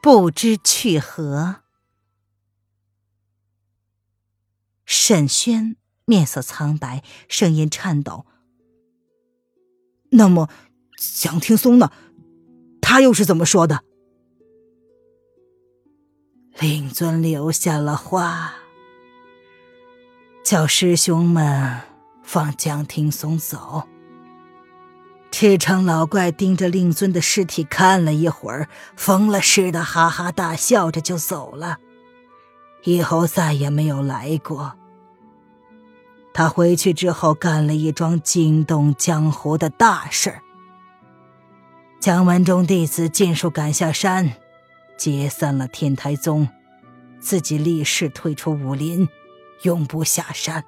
不知去何。沈轩面色苍白，声音颤抖。那么，蒋听松呢？他又是怎么说的？令尊留下了话，叫师兄们放蒋听松走。赤城老怪盯着令尊的尸体看了一会儿，疯了似的哈哈大笑着就走了，以后再也没有来过。他回去之后干了一桩惊动江湖的大事儿：将文中弟子尽数赶下山，解散了天台宗，自己立誓退出武林，永不下山。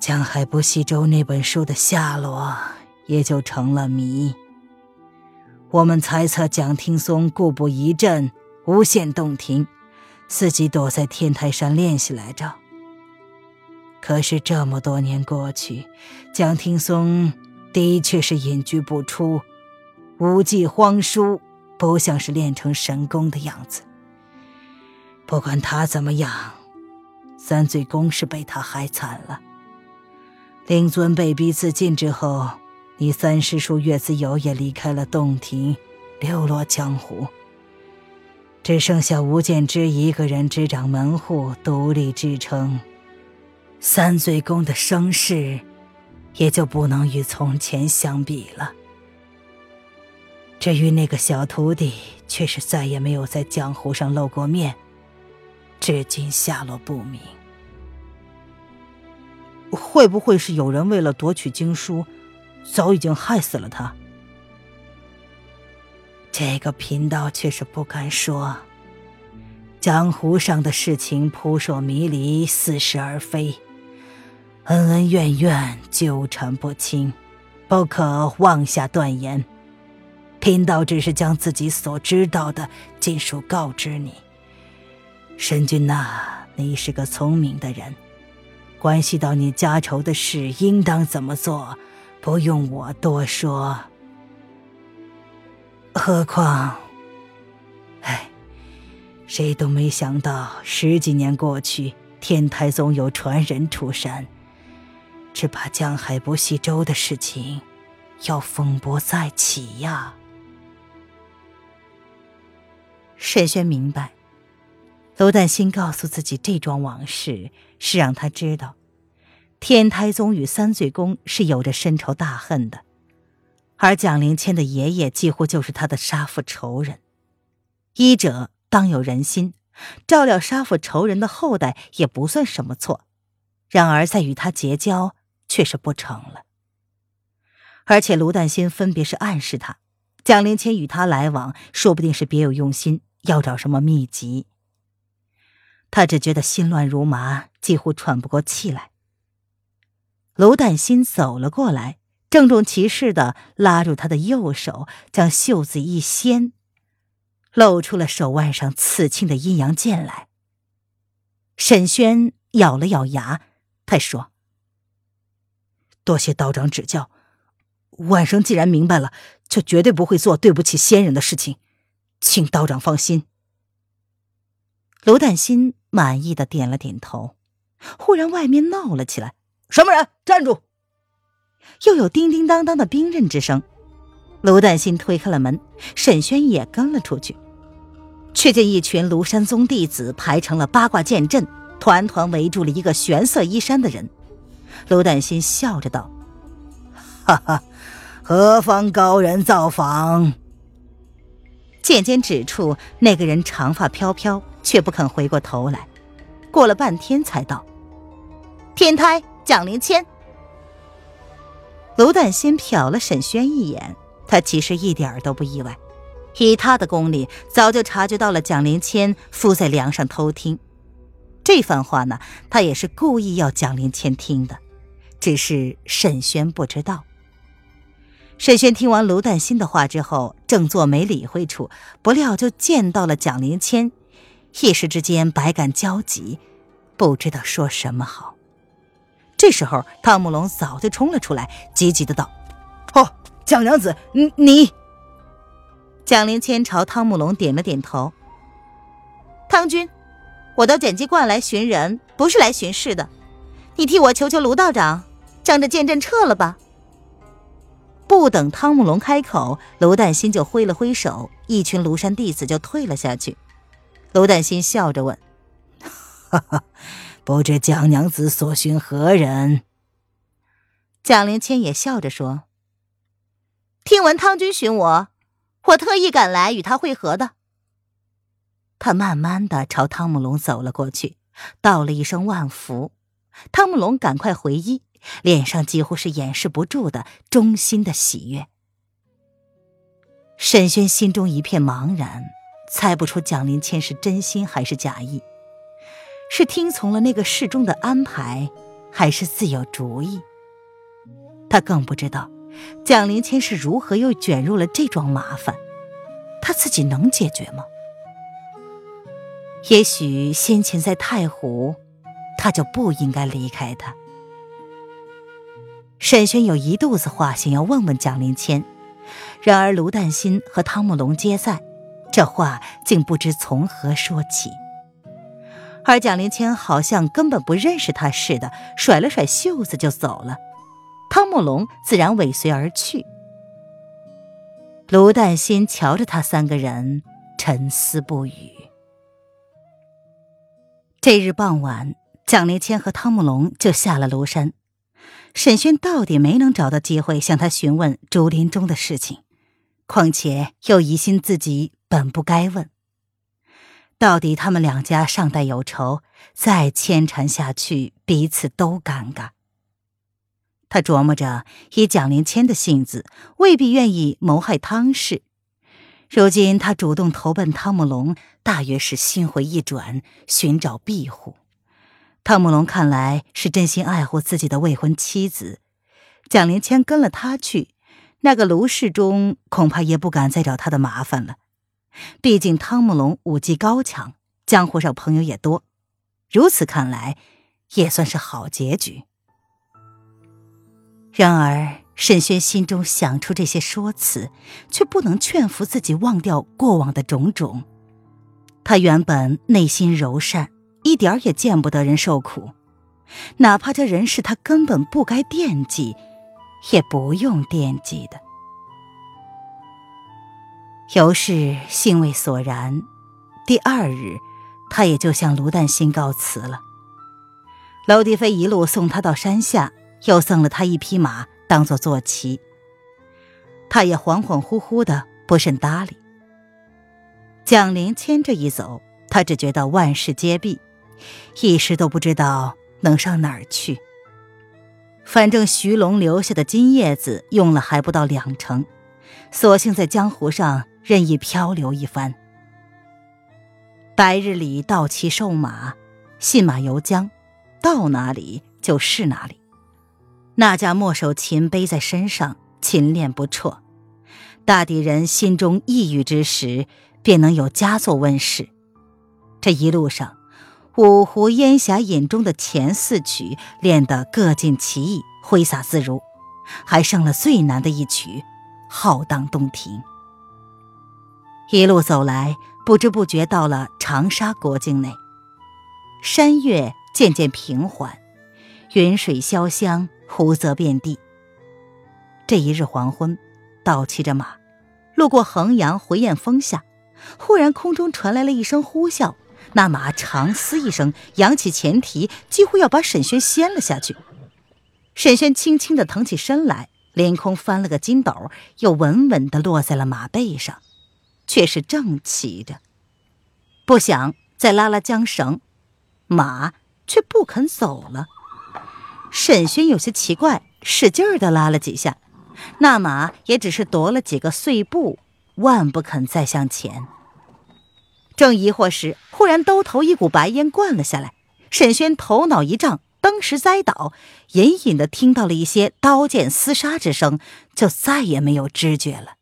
江海不息舟那本书的下落也就成了谜。我们猜测蒋听松故布疑阵，无限洞庭，自己躲在天台山练习来着。可是这么多年过去，蒋听松的确是隐居不出，无迹荒疏，不像是练成神功的样子。不管他怎么样，三罪公是被他害惨了。令尊被逼自尽之后，你三师叔岳子友也离开了洞庭，流落江湖。只剩下吴建之一个人执掌门户，独立支撑。三罪宫的声势，也就不能与从前相比了。至于那个小徒弟，却是再也没有在江湖上露过面，至今下落不明。会不会是有人为了夺取经书，早已经害死了他？这个贫道却是不敢说。江湖上的事情扑朔迷离，似是而非，恩恩怨怨纠缠不清，不可妄下断言。贫道只是将自己所知道的尽数告知你。神君呐，你是个聪明的人。关系到你家仇的事，应当怎么做，不用我多说。何况，哎，谁都没想到，十几年过去，天台宗有传人出山，只怕江海不系舟的事情，要风波再起呀。沈轩明白。娄旦心告诉自己，这桩往事是让他知道，天台宗与三罪宫是有着深仇大恨的，而蒋灵谦的爷爷几乎就是他的杀父仇人。医者当有仁心，照料杀父仇人的后代也不算什么错，然而在与他结交却是不成了。而且卢旦心分别是暗示他，蒋灵谦与他来往，说不定是别有用心，要找什么秘籍。他只觉得心乱如麻，几乎喘不过气来。卢旦心走了过来，郑重其事的拉住他的右手，将袖子一掀，露出了手腕上刺青的阴阳剑来。沈轩咬了咬牙，他说：“多谢道长指教，晚生既然明白了，就绝对不会做对不起先人的事情，请道长放心。”卢旦心满意的点了点头，忽然外面闹了起来：“什么人？站住！”又有叮叮当当的兵刃之声。卢旦心推开了门，沈轩也跟了出去，却见一群庐山宗弟子排成了八卦剑阵，团团围住了一个玄色衣衫的人。卢旦心笑着道：“哈哈，何方高人造访？”剑尖指处，那个人长发飘飘。却不肯回过头来，过了半天才道：“天台蒋灵谦。”卢旦先瞟了沈轩一眼，他其实一点都不意外，以他的功力，早就察觉到了蒋灵谦伏在梁上偷听。这番话呢，他也是故意要蒋灵谦听的，只是沈轩不知道。沈轩听完卢淡心的话之后，正坐没理会处，不料就见到了蒋灵谦，一时之间百感交集，不知道说什么好。这时候，汤姆龙早就冲了出来，急急的道：“哦，蒋娘子，你你。”蒋灵谦朝汤姆龙点了点头。汤君。我到检机观来寻人，不是来巡视的。你替我求求卢道长，将这剑阵撤了吧。不等汤姆龙开口，卢淡心就挥了挥手，一群庐山弟子就退了下去。卢淡心笑着问：“哈哈，不知蒋娘子所寻何人？”蒋灵谦也笑着说：“听闻汤君寻我，我特意赶来与他会合的。”他慢慢的朝汤姆龙走了过去，道了一声万福。汤姆龙赶快回衣，脸上几乎是掩饰不住的衷心的喜悦。沈轩心中一片茫然，猜不出蒋灵谦是真心还是假意，是听从了那个侍中的安排，还是自有主意。他更不知道蒋灵谦是如何又卷入了这桩麻烦，他自己能解决吗？也许先前在太湖，他就不应该离开他。沈轩有一肚子话想要问问蒋灵谦，然而卢淡心和汤姆龙皆在，这话竟不知从何说起。而蒋灵谦好像根本不认识他似的，甩了甩袖子就走了。汤姆龙自然尾随而去。卢淡心瞧着他三个人，沉思不语。这日傍晚，蒋灵谦和汤姆龙就下了庐山。沈轩到底没能找到机会向他询问竹林中的事情，况且又疑心自己本不该问。到底他们两家尚待有仇，再牵缠下去，彼此都尴尬。他琢磨着，以蒋灵谦的性子，未必愿意谋害汤氏。如今他主动投奔汤姆龙，大约是心回意转，寻找庇护。汤姆龙看来是真心爱护自己的未婚妻子，蒋灵谦跟了他去，那个卢氏中恐怕也不敢再找他的麻烦了。毕竟汤姆龙武技高强，江湖上朋友也多，如此看来，也算是好结局。然而。沈轩心中想出这些说辞，却不能劝服自己忘掉过往的种种。他原本内心柔善，一点也见不得人受苦，哪怕这人是他根本不该惦记，也不用惦记的。尤氏兴味索然，第二日，他也就向卢淡心告辞了。娄迪飞一路送他到山下，又赠了他一匹马。当做坐骑，他也恍恍惚惚的，不甚搭理。蒋灵谦这一走，他只觉得万事皆毕，一时都不知道能上哪儿去。反正徐龙留下的金叶子用了还不到两成，索性在江湖上任意漂流一番。白日里到骑瘦马，信马由缰，到哪里就是哪里。那架墨手琴背在身上，琴练不辍。大抵人心中抑郁之时，便能有佳作问世。这一路上，五湖烟霞引中的前四曲练得各尽其意，挥洒自如，还剩了最难的一曲，浩荡洞庭。一路走来，不知不觉到了长沙国境内，山岳渐渐平缓，云水潇湘。湖泽遍地。这一日黄昏，倒骑着马，路过衡阳回雁峰下，忽然空中传来了一声呼啸，那马长嘶一声，扬起前蹄，几乎要把沈轩掀了下去。沈轩轻轻地腾起身来，凌空翻了个筋斗，又稳稳地落在了马背上，却是正骑着。不想再拉拉缰绳，马却不肯走了。沈轩有些奇怪，使劲儿的拉了几下，那马也只是踱了几个碎步，万不肯再向前。正疑惑时，忽然兜头一股白烟灌了下来，沈轩头脑一胀，当时栽倒，隐隐的听到了一些刀剑厮杀之声，就再也没有知觉了。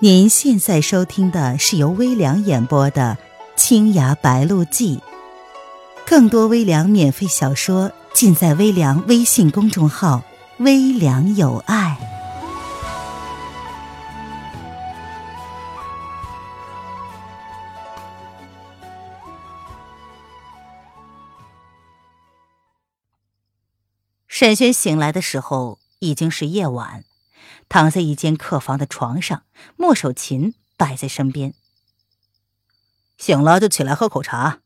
您现在收听的是由微凉演播的《青崖白鹿记》，更多微凉免费小说尽在微凉微信公众号“微凉有爱”。沈轩醒来的时候已经是夜晚。躺在一间客房的床上，莫守琴摆在身边。醒了就起来喝口茶。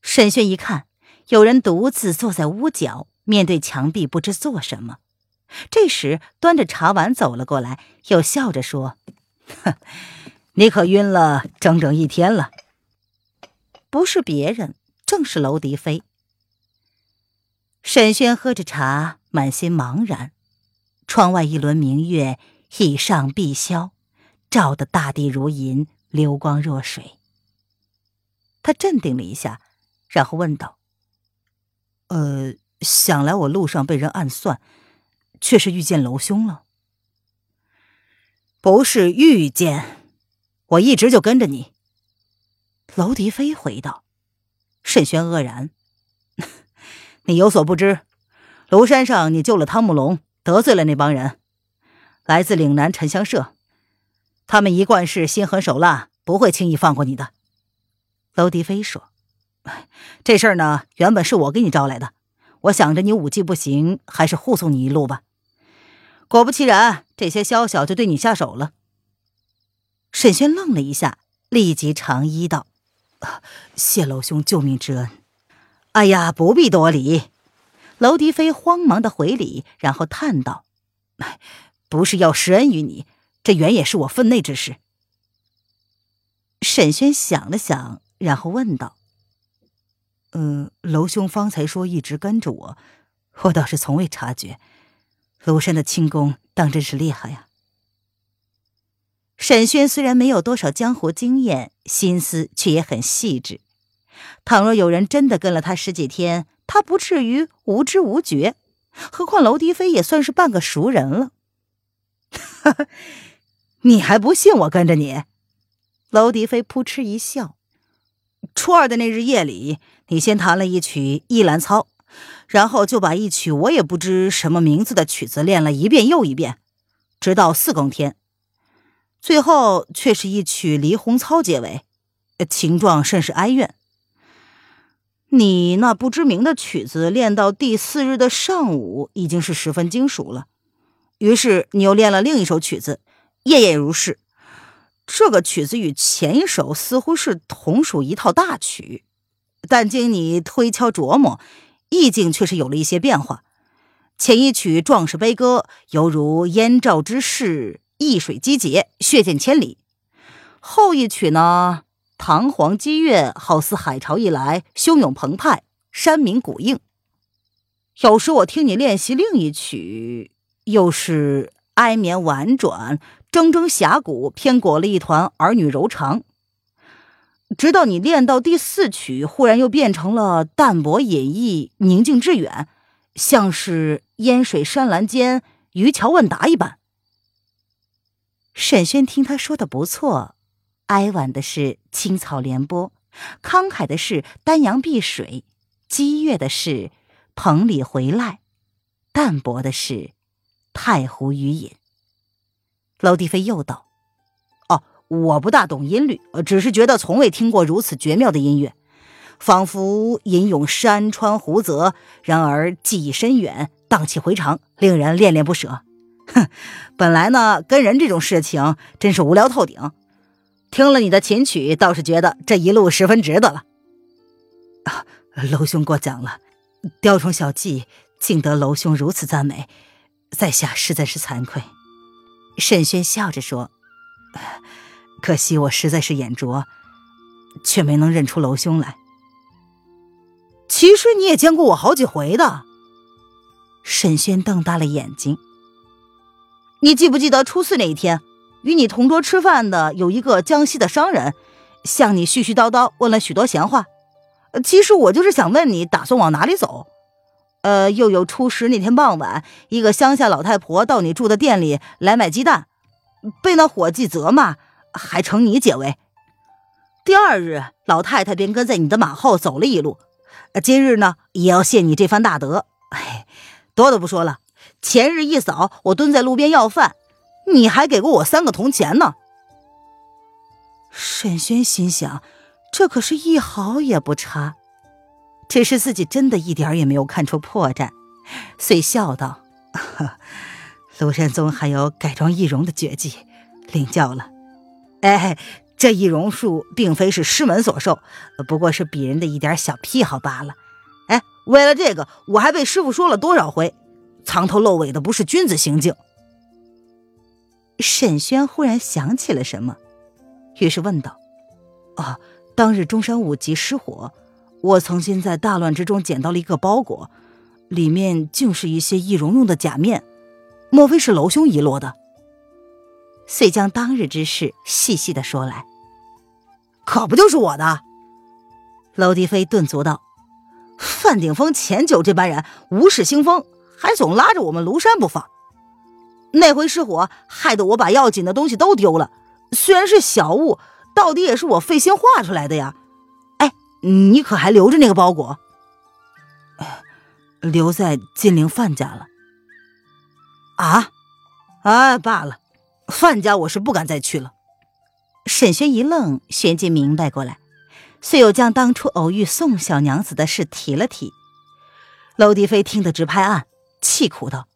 沈轩一看，有人独自坐在屋角，面对墙壁，不知做什么。这时，端着茶碗走了过来，又笑着说：“哼，你可晕了整整一天了。”不是别人，正是娄迪飞。沈轩喝着茶，满心茫然。窗外一轮明月已上碧霄，照得大地如银，流光若水。他镇定了一下，然后问道：“呃，想来我路上被人暗算，却是遇见娄兄了。不是遇见，我一直就跟着你。”娄迪飞回道。沈轩愕然：“你有所不知，庐山上你救了汤姆龙。”得罪了那帮人，来自岭南沉香社，他们一贯是心狠手辣，不会轻易放过你的。娄迪飞说：“这事儿呢，原本是我给你招来的，我想着你武技不行，还是护送你一路吧。果不其然，这些宵小就对你下手了。”沈轩愣了一下，立即长揖道：“谢娄兄救命之恩。”哎呀，不必多礼。娄迪飞慌忙的回礼，然后叹道：“不是要施恩于你，这原也是我分内之事。”沈轩想了想，然后问道：“嗯，娄兄方才说一直跟着我，我倒是从未察觉。庐山的轻功当真是厉害呀。”沈轩虽然没有多少江湖经验，心思却也很细致。倘若有人真的跟了他十几天，他不至于无知无觉，何况娄迪飞也算是半个熟人了。哈 哈你还不信我跟着你？娄迪飞扑哧一笑。初二的那日夜里，你先弹了一曲《依兰操》，然后就把一曲我也不知什么名字的曲子练了一遍又一遍，直到四更天，最后却是一曲《离鸿操》结尾，情状甚是哀怨。你那不知名的曲子练到第四日的上午，已经是十分精熟了。于是你又练了另一首曲子，夜夜如是。这个曲子与前一首似乎是同属一套大曲，但经你推敲琢磨，意境却是有了一些变化。前一曲壮士悲歌，犹如燕赵之势，易水击节，血溅千里；后一曲呢？堂皇激越，好似海潮一来，汹涌澎湃，山鸣谷应。有时我听你练习另一曲，又是哀绵婉转，铮铮峡谷，偏裹了一团儿女柔肠。直到你练到第四曲，忽然又变成了淡泊隐逸，宁静致远，像是烟水山岚间，渔樵问答一般。沈轩听他说的不错。哀婉的是青草连波，慷慨的是丹阳碧水，激越的是彭里回来，淡泊的是太湖余饮。娄帝飞又道：“哦，我不大懂音律，只是觉得从未听过如此绝妙的音乐，仿佛吟咏山川湖泽，然而记忆深远，荡气回肠，令人恋恋不舍。哼，本来呢，跟人这种事情真是无聊透顶。”听了你的琴曲，倒是觉得这一路十分值得了。啊，娄兄过奖了，雕虫小技竟得娄兄如此赞美，在下实在是惭愧。沈轩笑着说：“可惜我实在是眼拙，却没能认出娄兄来。其实你也见过我好几回的。”沈轩瞪大了眼睛：“你记不记得初四那一天，与你同桌吃饭的有一个江西的商人，向你絮絮叨叨问了许多闲话。其实我就是想问你打算往哪里走。呃，又有初十那天傍晚，一个乡下老太婆到你住的店里来买鸡蛋，被那伙计责骂，还成你解围。第二日，老太太便跟在你的马后走了一路。今日呢，也要谢你这番大德。哎，多的不说了。前日一早，我蹲在路边要饭，你还给过我三个铜钱呢。沈轩心想，这可是一毫也不差，只是自己真的一点也没有看出破绽，遂笑道：“庐山宗还有改装易容的绝技，领教了。哎，这易容术并非是师门所授，不过是鄙人的一点小癖好罢了。哎，为了这个，我还被师傅说了多少回。”藏头露尾的不是君子行径。沈轩忽然想起了什么，于是问道：“啊，当日中山五级失火，我曾经在大乱之中捡到了一个包裹，里面竟是一些易容用的假面，莫非是楼兄遗落的？”遂将当日之事细细的说来。可不就是我的？娄迪飞顿足道：“范顶峰、钱九这般人无事兴风。”还总拉着我们庐山不放，那回失火，害得我把要紧的东西都丢了。虽然是小物，到底也是我费心画出来的呀。哎，你可还留着那个包裹？留在金陵范家了。啊，啊，罢了，范家我是不敢再去了。沈轩一愣，旋即明白过来，遂又将当初偶遇宋小娘子的事提了提。娄迪飞听得直拍案。气苦道：“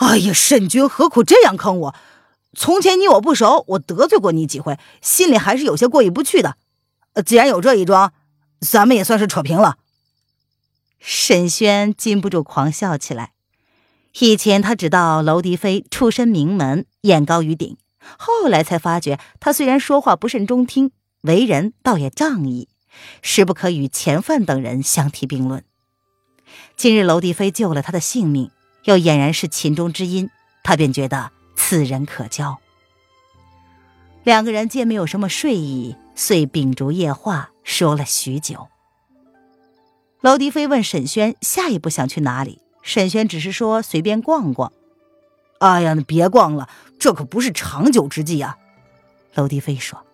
哎呀，沈君何苦这样坑我？从前你我不熟，我得罪过你几回，心里还是有些过意不去的。既然有这一桩，咱们也算是扯平了。”沈轩禁不住狂笑起来。以前他只道娄迪飞出身名门，眼高于顶，后来才发觉他虽然说话不甚中听，为人倒也仗义，实不可与钱范等人相提并论。今日娄迪飞救了他的性命，又俨然是秦中之音，他便觉得此人可交。两个人皆没有什么睡意，遂秉烛夜话，说了许久。娄迪飞问沈轩下一步想去哪里，沈轩只是说随便逛逛。哎呀，你别逛了，这可不是长久之计啊。娄迪飞说：“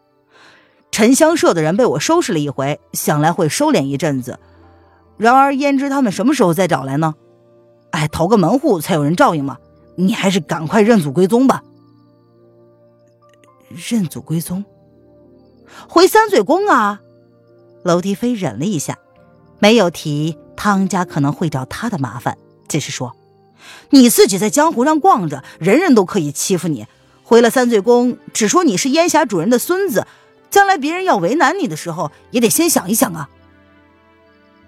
沉香社的人被我收拾了一回，想来会收敛一阵子。”然而，焉知他们什么时候再找来呢？哎，投个门户才有人照应嘛。你还是赶快认祖归宗吧。认祖归宗，回三嘴宫啊！娄迪飞忍了一下，没有提汤家可能会找他的麻烦，只是说：“你自己在江湖上逛着，人人都可以欺负你。回了三嘴宫，只说你是烟霞主人的孙子，将来别人要为难你的时候，也得先想一想啊。”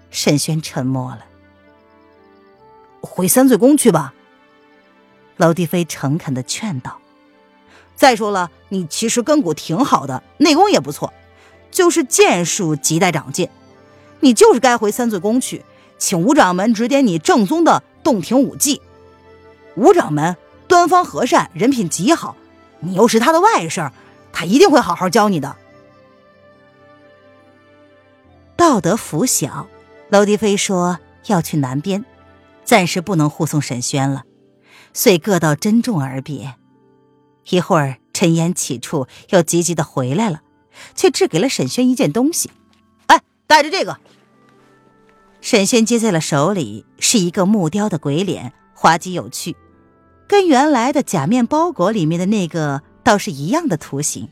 沈轩沉默了。回三醉宫去吧。娄迪飞诚恳的劝道：“再说了，你其实根骨挺好的，内功也不错，就是剑术亟待长进。你就是该回三醉宫去，请吴掌门指点你正宗的洞庭武技。吴掌门端方和善，人品极好，你又是他的外甥，他一定会好好教你的。道德拂晓。”娄迪飞说要去南边，暂时不能护送沈轩了，遂各道珍重而别。一会儿陈烟起处，又急急的回来了，却只给了沈轩一件东西。哎，带着这个。沈轩接在了手里，是一个木雕的鬼脸，滑稽有趣，跟原来的假面包裹里面的那个倒是一样的图形。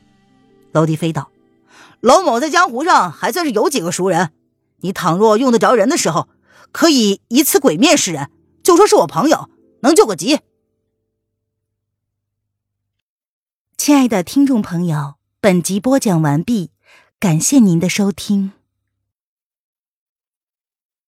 娄迪飞道：“娄某在江湖上还算是有几个熟人。”你倘若用得着人的时候，可以以此鬼面示人，就说是我朋友，能救个急。亲爱的听众朋友，本集播讲完毕，感谢您的收听。